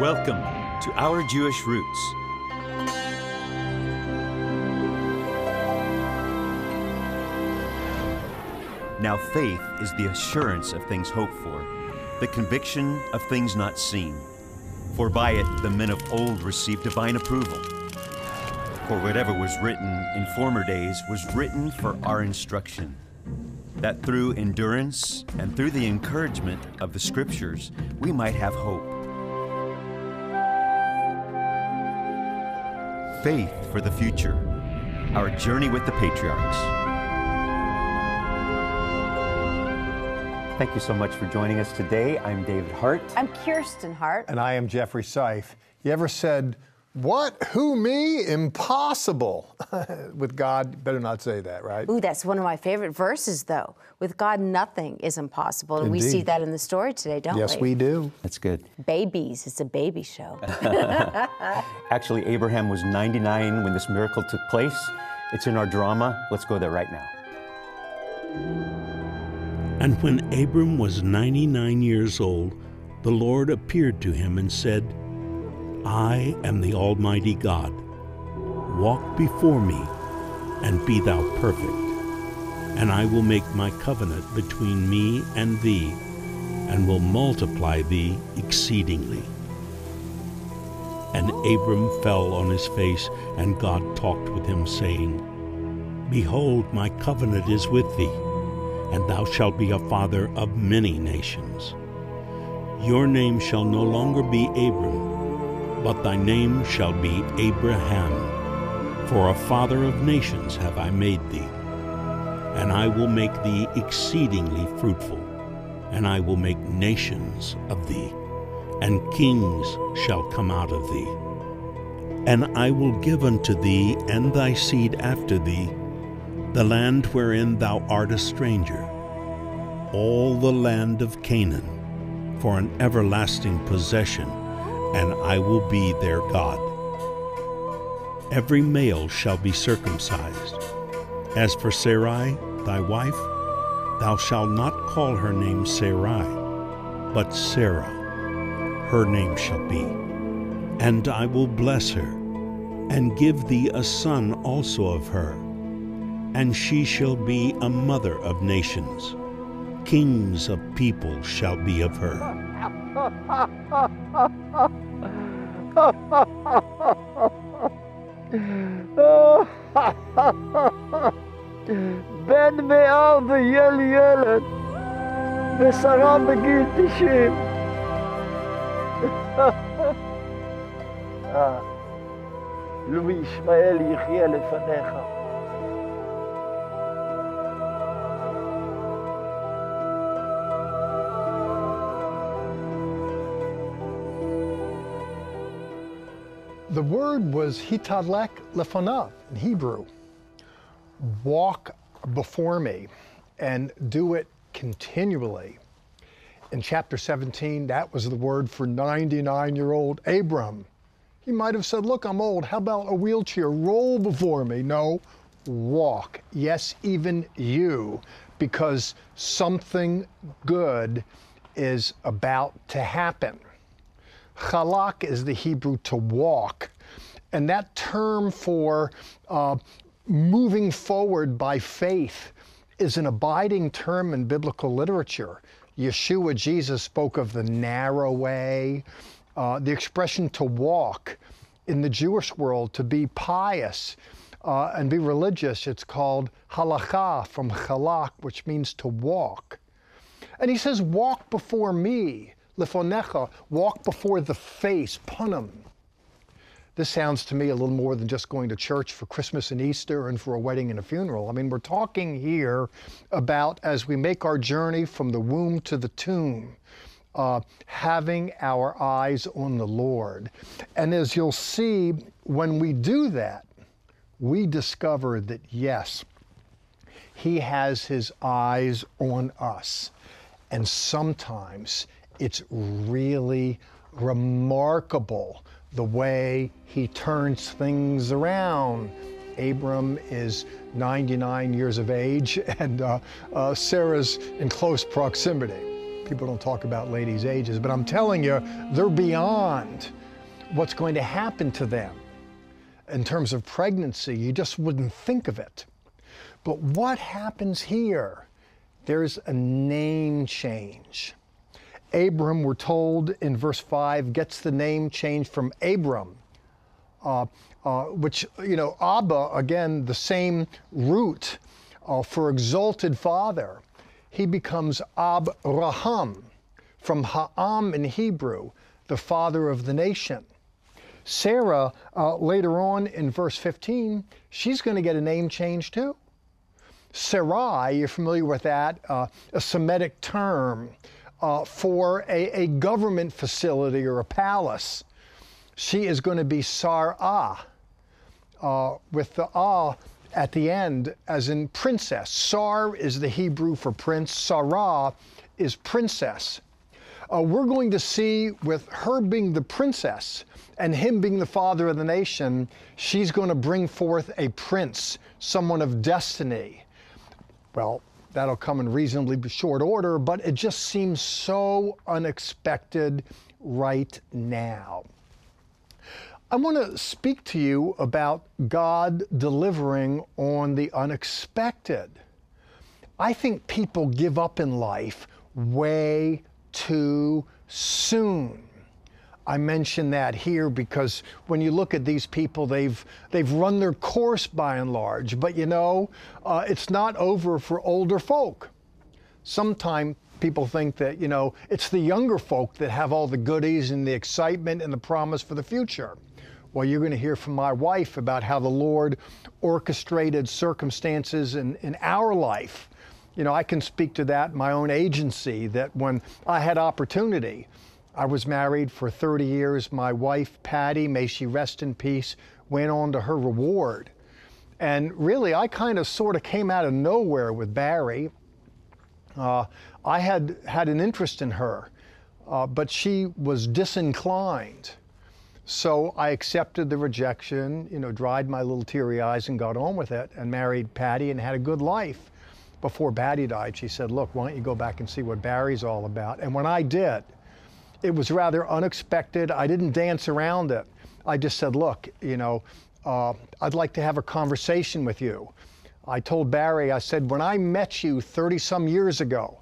Welcome to Our Jewish Roots. Now, faith is the assurance of things hoped for, the conviction of things not seen. For by it the men of old received divine approval. For whatever was written in former days was written for our instruction, that through endurance and through the encouragement of the Scriptures we might have hope. Faith for the future, our journey with the patriarchs. Thank you so much for joining us today. I'm David Hart. I'm Kirsten Hart. And I am Jeffrey Seif. You ever said, What? Who, me? Impossible. With God, better not say that, right? Ooh, that's one of my favorite verses, though. With God, nothing is impossible. And we see that in the story today, don't Yes, we? Yes, we do. That's good. Babies. It's a baby show. Actually, Abraham was 99 when this miracle took place. It's in our drama. Let's go there right now. And when Abram was 99 years old, the Lord appeared to him and said, I am the Almighty God. Walk before me and be thou perfect. And I will make my covenant between me and thee, and will multiply thee exceedingly. And Abram fell on his face, and God talked with him, saying, Behold, my covenant is with thee and thou shalt be a father of many nations. Your name shall no longer be Abram, but thy name shall be Abraham. For a father of nations have I made thee. And I will make thee exceedingly fruitful, and I will make nations of thee, and kings shall come out of thee. And I will give unto thee and thy seed after thee the land wherein thou art a stranger, all the land of Canaan, for an everlasting possession, and I will be their God. Every male shall be circumcised. As for Sarai, thy wife, thou shalt not call her name Sarai, but Sarah, her name shall be. And I will bless her, and give thee a son also of her and she shall be a mother of nations. Kings of people shall be of her. בן מאה ויל ילד, ושרה בגיל תשעים. אה, לו ישמעאל יחיה לפניך. The word was hitadlek lefonav in Hebrew. Walk before me and do it continually. In chapter 17, that was the word for 99 year old Abram. He might have said, Look, I'm old. How about a wheelchair? Roll before me. No, walk. Yes, even you, because something good is about to happen. Chalak is the Hebrew to walk. And that term for uh, moving forward by faith is an abiding term in biblical literature. Yeshua, Jesus, spoke of the narrow way. Uh, the expression to walk in the Jewish world, to be pious uh, and be religious, it's called halakha from chalak, which means to walk. And he says, Walk before me, lifonecha, walk before the face, punim. This sounds to me a little more than just going to church for Christmas and Easter and for a wedding and a funeral. I mean, we're talking here about as we make our journey from the womb to the tomb, uh, having our eyes on the Lord. And as you'll see, when we do that, we discover that yes, He has His eyes on us. And sometimes it's really remarkable the way he turns things around. Abram is 99 years of age, and uh, uh, Sarah's in close proximity. People don't talk about ladies' ages, but I'm telling you, they're beyond what's going to happen to them in terms of pregnancy. You just wouldn't think of it. But what happens here? There's a name change. Abram, we're told in verse 5, gets the name changed from Abram, uh, uh, which, you know, Abba, again, the same root uh, for exalted father. He becomes Abraham, from Ha'am in Hebrew, the father of the nation. Sarah, uh, later on in verse 15, she's going to get a name change too. Sarai, you're familiar with that, uh, a Semitic term uh, for a, a, government facility or a palace. She is going to be Sarah, uh, with the ah at the end, as in princess. Sar is the Hebrew for prince, Sarah is princess. Uh, we're going to see with her being the princess and him being the father of the nation, she's going to bring forth a prince, someone of destiny. Well, that'll come in reasonably short order, but it just seems so unexpected right now. I want to speak to you about God delivering on the unexpected. I think people give up in life way too soon. I mention that here because when you look at these people, they've they've run their course by and large. But you know, uh, it's not over for older folk. Sometimes people think that you know it's the younger folk that have all the goodies and the excitement and the promise for the future. Well, you're going to hear from my wife about how the Lord orchestrated circumstances in, in our life. You know, I can speak to that, my own agency, that when I had opportunity, I was married for 30 years. My wife, Patty, may she rest in peace, went on to her reward. And really, I kind of sort of came out of nowhere with Barri. Uh, I had had an interest in her, uh, but she was disinclined. So I accepted the rejection, you know, dried my little teary eyes and got on with it and married Patty and had a good life. Before Patty died, she said, Look, why don't you go back and see what Barri's all about? And when I did, it was rather unexpected. I didn't dance around it. I just said, look, you know, uh, I'd like to have a conversation with you. I told Barri, I said, when I met you 30 some years ago,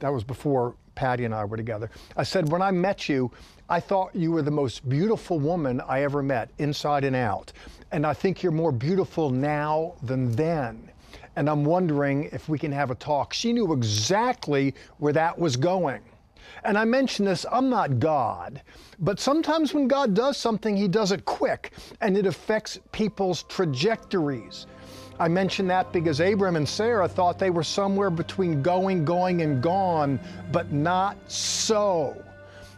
that was before Patty and I were together. I said, when I met you, I thought you were the most beautiful woman I ever met, inside and out. And I think you're more beautiful now than then. And I'm wondering if we can have a talk. She knew exactly where that was going. And I mention this, I'm not God, but sometimes when God does something, He does it quick and it affects people's trajectories. I mention that because Abram and Sarah thought they were somewhere between going, going, and gone, but not so.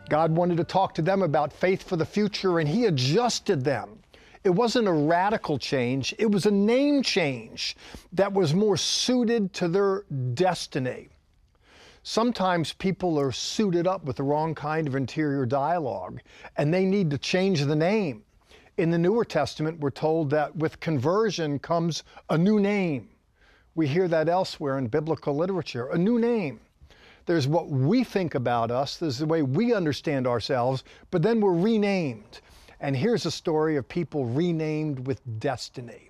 God wanted to talk to them about faith for the future, and He adjusted them. It wasn't a radical change, it was a name change that was more suited to their destiny. Sometimes people are suited up with the wrong kind of interior dialogue and they need to change the name. In the Newer Testament, we're told that with conversion comes a new name. We hear that elsewhere in biblical literature a new name. There's what we think about us, there's the way we understand ourselves, but then we're renamed. And here's a story of people renamed with destiny.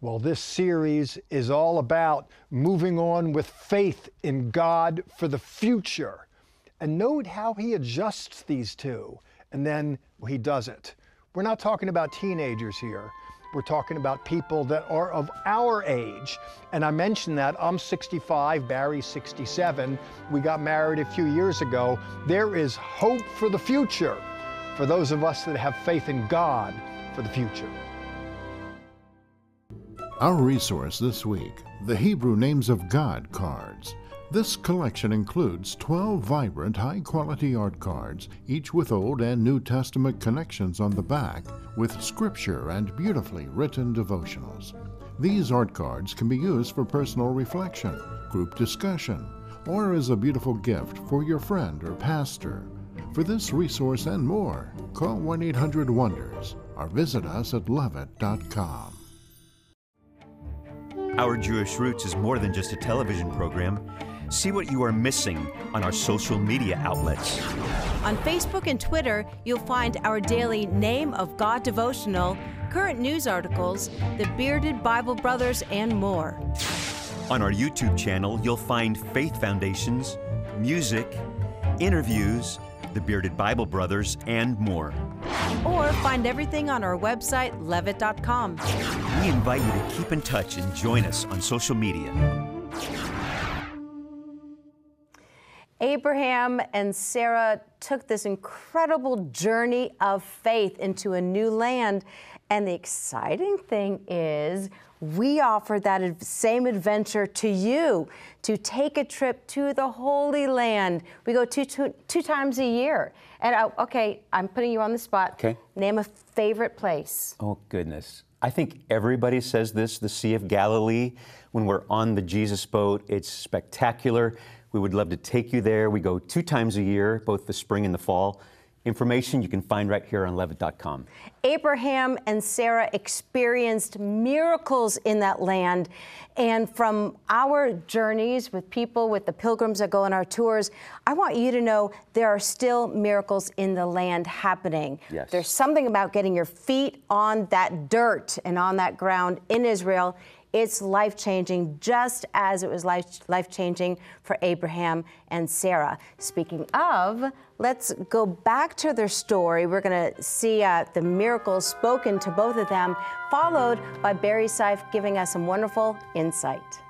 Well, this series is all about moving on with faith in God for the future. And note how he adjusts these two, and then he does it. We're not talking about teenagers here. We're talking about people that are of our age. And I mentioned that I'm 65, Barri's 67. We got married a few years ago. There is hope for the future for those of us that have faith in God for the future. Our resource this week the Hebrew Names of God cards. This collection includes 12 vibrant, high quality art cards, each with Old and New Testament connections on the back, with scripture and beautifully written devotionals. These art cards can be used for personal reflection, group discussion, or as a beautiful gift for your friend or pastor. For this resource and more, call 1 800 Wonders or visit us at levitt.com. Our Jewish Roots is more than just a television program. See what you are missing on our social media outlets. On Facebook and Twitter, you'll find our daily Name of God devotional, current news articles, the Bearded Bible Brothers, and more. On our YouTube channel, you'll find Faith Foundations, music, interviews, the Bearded Bible Brothers, and more. Or find everything on our website, levitt.com. We invite you to keep in touch and join us on social media. Abraham and Sarah took this incredible journey of faith into a new land. And the exciting thing is, we offer that same adventure to you to take a trip to the Holy Land. We go two, two, two times a year. And uh, okay, I'm putting you on the spot. Okay. Name a favorite place. Oh, goodness. I think everybody says this the Sea of Galilee. When we're on the Jesus boat, it's spectacular. We would love to take you there. We go two times a year, both the spring and the fall. Information you can find right here on levitt.com. Abraham and Sarah experienced miracles in that land. And from our journeys with people, with the pilgrims that go on our tours, I want you to know there are still miracles in the land happening. Yes. There's something about getting your feet on that dirt and on that ground in Israel it's life changing, just as it was life changing for Abraham and Sarah. Speaking of, let's go back to their story. We're going to see uh, the miracles spoken to both of them, followed by Barri Seif giving us some wonderful insight.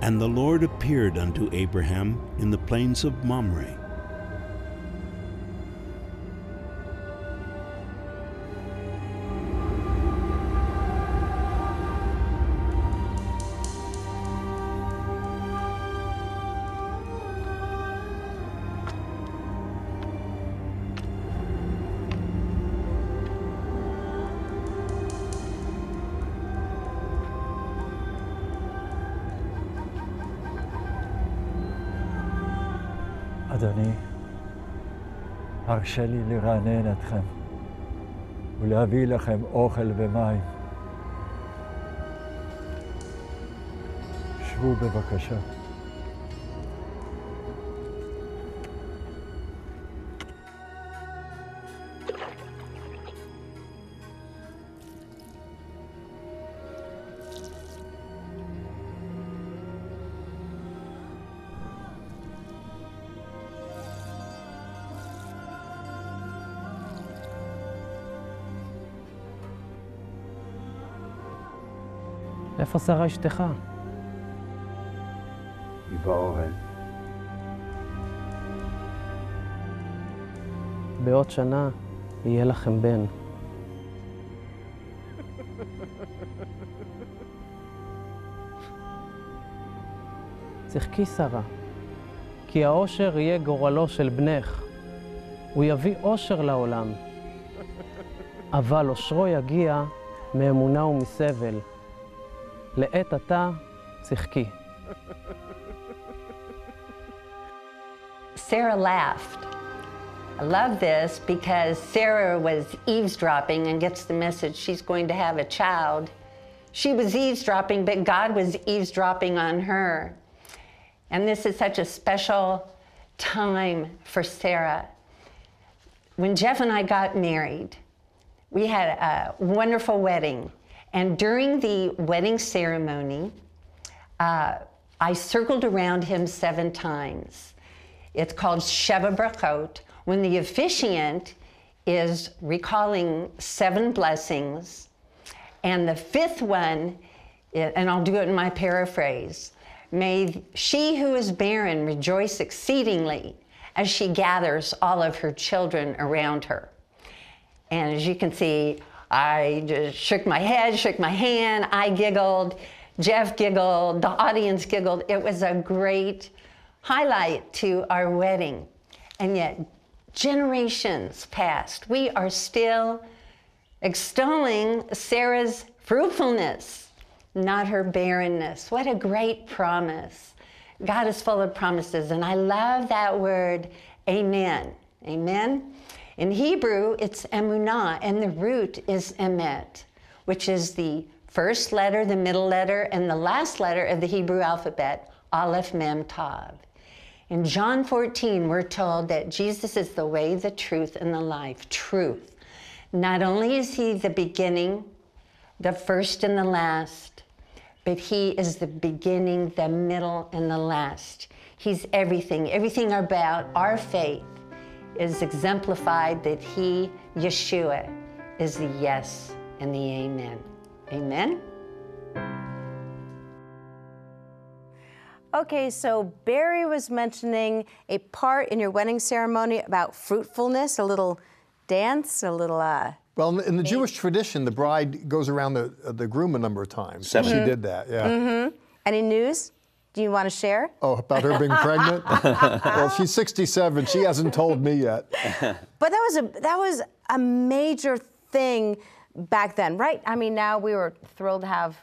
And the Lord appeared unto Abraham in the plains of Mamre הרשה לי לרענן אתכם ולהביא לכם אוכל ומים. שבו בבקשה. איפה שרה אשתך? היא באוהל. בעוד שנה יהיה לכם בן. צחקי שרה, כי האושר יהיה גורלו של בנך. הוא יביא אושר לעולם, אבל אושרו יגיע מאמונה ומסבל. לעת עתה צחקי. Sarah laughed. I love this because Sarah was eavesdropping and gets the message she's going to have a child. She was eavesdropping, but God was eavesdropping on her. And this is such a special time for Sarah. When Jeff and I got married, we had a wonderful wedding. And during the wedding ceremony, uh, I circled around him seven times. It's called Sheva Brachot, when the officiant is recalling seven blessings. And the fifth one, and I'll do it in my paraphrase May she who is barren rejoice exceedingly as she gathers all of her children around her. And as you can see, I just shook my head, shook my hand, I giggled, Jeff giggled, the audience giggled. It was a great highlight to our wedding. And yet, generations passed. We are still extolling Sarah's fruitfulness, not her barrenness. What a great promise. God is full of promises, and I love that word, amen. Amen. In Hebrew, it's emunah, and the root is emet, which is the first letter, the middle letter, and the last letter of the Hebrew alphabet, Aleph, Mem, Tav. In John 14, we're told that Jesus is the way, the truth, and the life. Truth. Not only is he the beginning, the first and the last, but he is the beginning, the middle, and the last. He's everything. Everything about our faith is exemplified that he, Yeshua, is the yes and the amen. Amen. Okay, so Barri was mentioning a part in your wedding ceremony about fruitfulness, a little dance, a little. Uh, Well, in the, in the Jewish tradition, the bride goes around the, uh, the groom a number of times. Seven. She Mm-hmm. did that, yeah. Mm-hmm. Any news? Do you want to share? Oh, about her being pregnant? well, she's 67. She hasn't told me yet. But that was a that was a major thing back then, right? I mean, now we were thrilled to have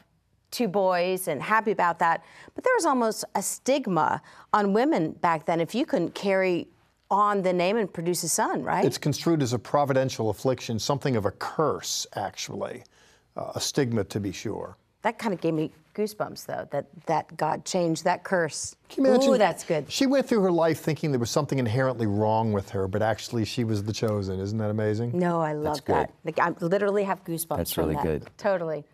two boys and happy about that. But there was almost a stigma on women back then if you couldn't carry on the name and produce a son, right? It's construed as a providential affliction, something of a curse, actually, uh, a stigma to be sure. That kind of gave me goosebumps, though. That that God changed that curse. Can you imagine? Ooh, that's good. She went through her life thinking there was something inherently wrong with her, but actually she was the chosen. Isn't that amazing? No, I love good. that. Like, I literally have goosebumps. That's from really that. good. Totally.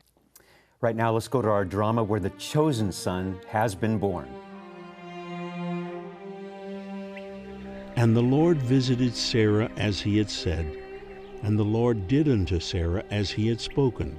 Right now, let's go to our drama where the chosen son has been born. And the Lord visited Sarah as he had said, and the Lord did unto Sarah as he had spoken.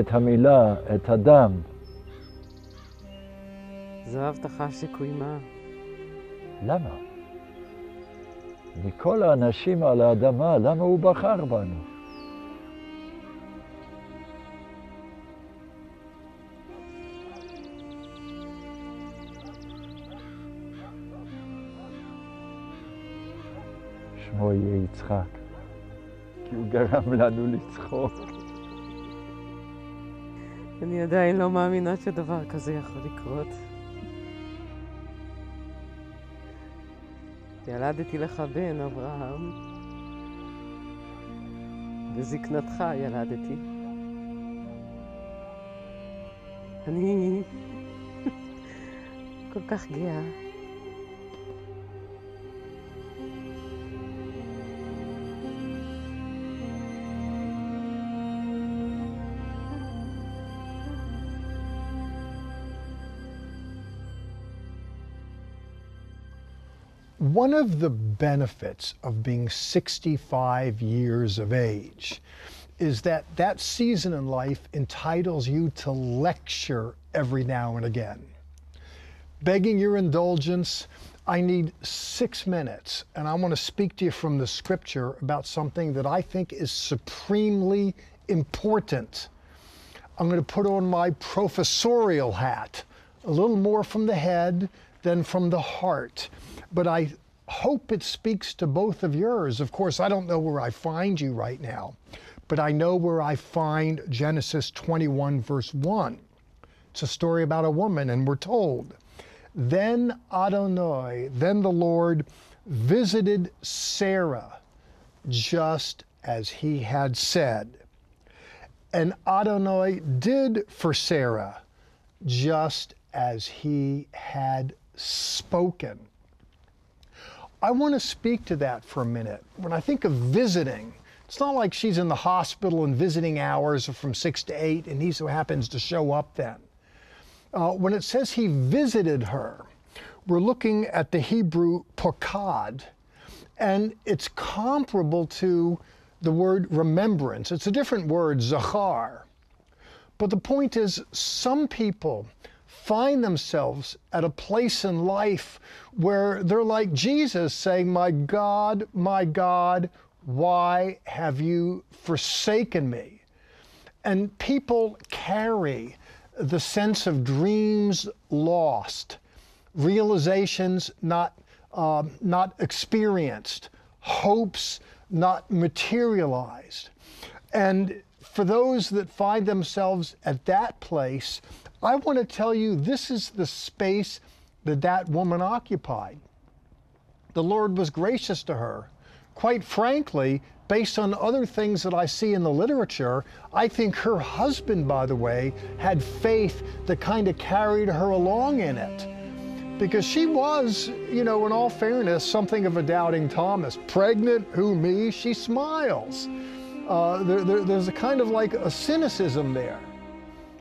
את המילה, את הדם. זו הבטחה שקוימה. למה? מכל האנשים על האדמה, למה הוא בחר בנו? שמו יהיה יצחק, כי הוא גרם לנו לצחוק. אני עדיין לא מאמינה שדבר כזה יכול לקרות. ילדתי לך בן, אברהם. בזקנתך ילדתי. אני כל כך גאה. One of the benefits of being 65 years of age is that that season in life entitles you to lecture every now and again. Begging your indulgence, I need six minutes, and I want to speak to you from the scripture about something that I think is supremely important. I'm going to put on my professorial hat, a little more from the head than from the heart. But I hope it speaks to both of yours. Of course, I don't know where I find you right now, but I know where I find Genesis 21, verse 1. It's a story about a woman, and we're told, Then Adonai, then the Lord, visited Sarah just as he had said. And Adonai did for Sarah just as he had spoken. I want to speak to that for a minute. When I think of visiting, it's not like she's in the hospital and visiting hours are from 6 to 8 and he so happens to show up then. Uh, when it says he visited her, we're looking at the Hebrew pokad, and it's comparable to the word remembrance. It's a different word, zachar. But the point is, some people find themselves at a place in life where they're like Jesus saying, My God, my God, why have you forsaken me? And people carry the sense of dreams lost, realizations not, uh, not experienced, hopes not materialized. And for those that find themselves at that place, I want to tell you this is the space that that woman occupied. The Lord was gracious to her. Quite frankly, based on other things that I see in the literature, I think her husband, by the way, had faith that kind of carried her along in it. Because she was, you know, in all fairness, something of a doubting Thomas. Pregnant, who, me? She smiles. Uh, there, there, there's a kind of like a cynicism there.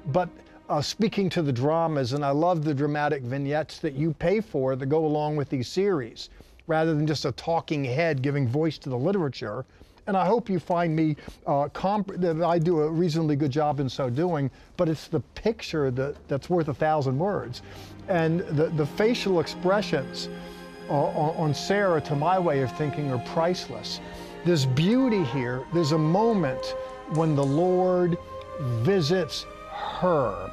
But uh, speaking to the dramas, and I love the dramatic vignettes that you pay for that go along with these series, rather than just a talking head giving voice to the literature and I hope you find me uh, that I do a reasonably good job in so doing. But it's the picture that, that's worth a thousand words, and the the facial expressions uh, on Sarah, to my way of thinking, are priceless. There's beauty here. There's a moment when the Lord visits her,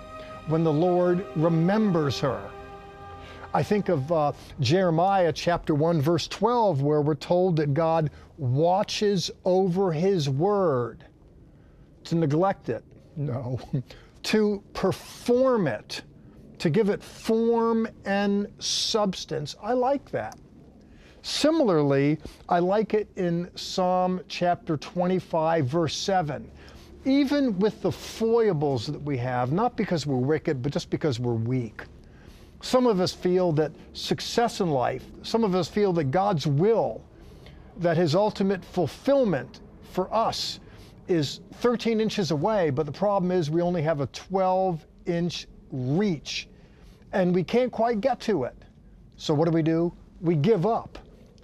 when the Lord remembers her. I think of uh, Jeremiah chapter 1, verse 12, where we're told that God watches over his word. To neglect it? No. to perform it, to give it form and substance. I like that. Similarly, I like it in Psalm chapter 25, verse 7. Even with the foibles that we have, not because we're wicked, but just because we're weak. Some of us feel that success in life, some of us feel that God's will, that His ultimate fulfillment for us is 13 inches away, but the problem is we only have a 12 inch reach and we can't quite get to it. So what do we do? We give up.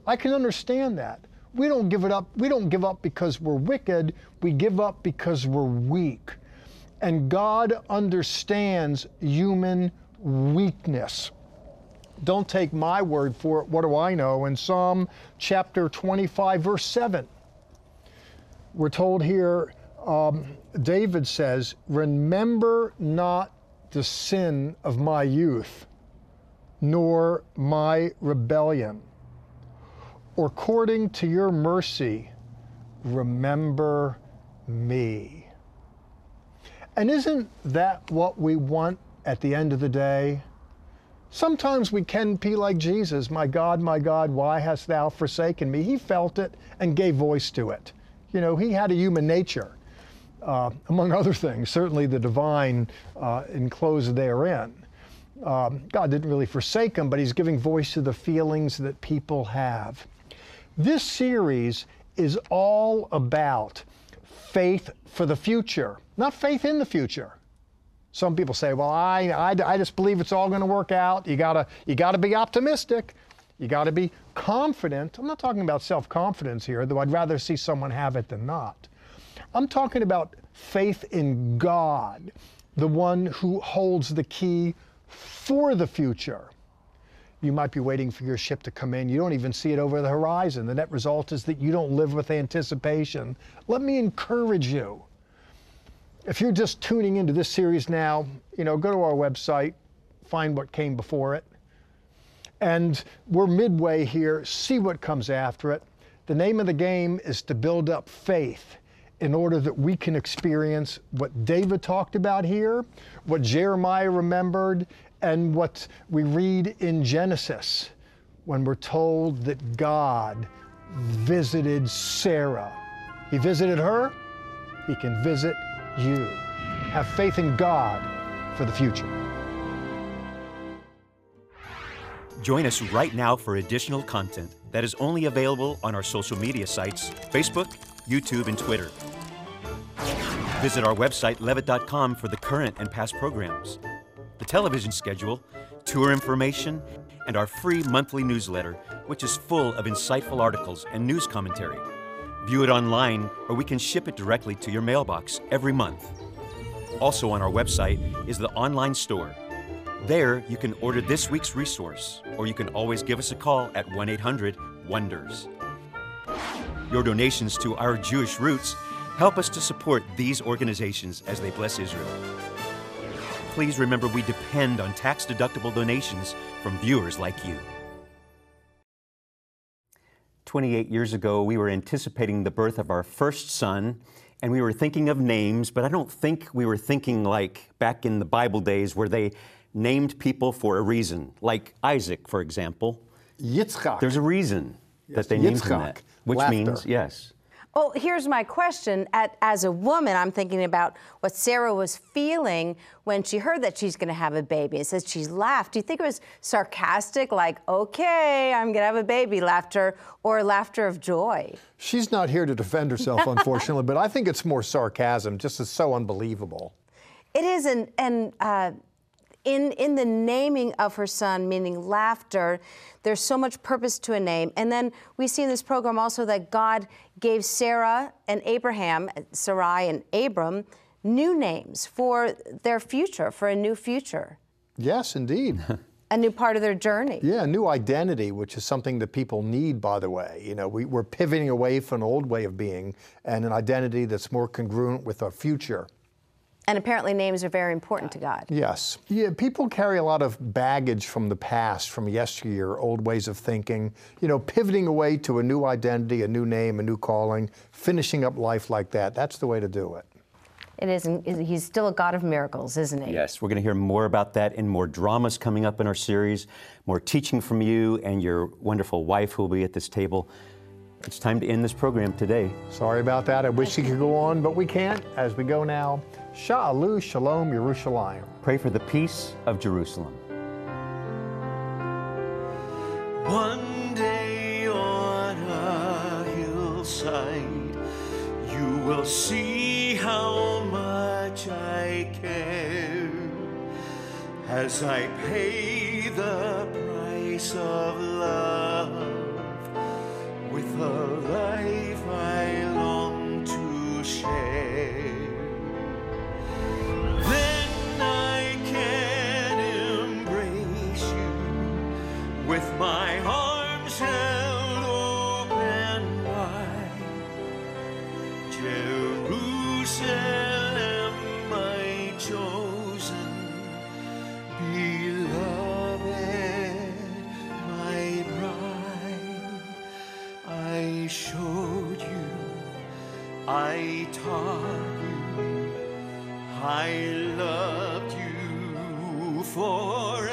I can understand that. We don't give it up. We don't give up because we're wicked. We give up because we're weak. And God understands human weakness. Don't take my word for it. What do I know? In Psalm chapter 25, verse 7, we're told here, um, David says, Remember not the sin of my youth, nor my rebellion. Or according to your mercy, remember me. And isn't that what we want at the end of the day. Sometimes we can be like Jesus, My God, my God, why hast thou forsaken me? He felt it and gave voice to it. You know, he had a human nature, uh, among other things, certainly the divine uh, enclosed therein. Um, God didn't really forsake him, but he's giving voice to the feelings that people have. This series is all about faith for the future, not faith in the future. Some people say, well, I, I, I just believe it's all going to work out. You gotta, you gotta be optimistic. You gotta be confident. I'm not talking about self-confidence here, though I'd rather see someone have it than not. I'm talking about faith in God, the one who holds the key for the future. You might be waiting for your ship to come in. You don't even see it over the horizon. The net result is that you don't live with anticipation. Let me encourage you if you're just tuning into this series now, you know, go to our website, find what came before it. And we're midway here, see what comes after it. The name of the game is to build up faith in order that we can experience what David talked about here, what Jeremiah remembered, and what we read in Genesis when we're told that God visited Sarah. He visited her, he can visit you. Have faith in God for the future. Join us right now for additional content that is only available on our social media sites Facebook, YouTube, and Twitter. Visit our website, levitt.com, for the current and past programs, the television schedule, tour information, and our free monthly newsletter, which is full of insightful articles and news commentary. View it online, or we can ship it directly to your mailbox every month. Also on our website is the online store. There, you can order this week's resource, or you can always give us a call at 1 800 WONDERS. Your donations to our Jewish roots help us to support these organizations as they bless Israel. Please remember we depend on tax deductible donations from viewers like you. 28 years ago, we were anticipating the birth of our first son, and we were thinking of names, but I don't think we were thinking like back in the Bible days where they named people for a reason, like Isaac, for example. Yitzchak. There's a reason Yes, that they named him that, which laughter. means, yes. Well, here's my question. At, as a woman, I'm thinking about what Sarah was feeling when she heard that she's going to have a baby. It says she laughed. Do you think it was sarcastic, like, okay, I'm going to have a baby, laughter, or laughter of joy? She's not here to defend herself, unfortunately, but I think it's more sarcasm, just it's so unbelievable. It is, and, and uh, in, in the naming of her son, meaning laughter, there's so much purpose to a name. And then we see in this program also that God gave Sarah and Abraham, Sarai and Abram, new names for their future, for a new future, Yes, indeed. a new part of their journey. Yeah, a new identity, which is something that people need, by the way. You know, we, we're pivoting away from an old way of being and an identity that's more congruent with our future. And apparently, names are very important to God. Yes. Yeah, people carry a lot of baggage from the past, from yesteryear, old ways of thinking, you know, pivoting away to a new identity, a new name, a new calling, finishing up life like that. That's the way to do it. It is, he's still a God of miracles, isn't he? Yes, we're going to hear more about that and more dramas coming up in our series, more teaching from you and your wonderful wife who will be at this table. It's time to end this program today. Sorry about that. I wish we could go on, but we can't. As we go now, Sha'alu Shalom Yerushalayim. Pray for the peace of Jerusalem. One day on a hillside, you will see how much I care as I pay the price of love with a I loved you for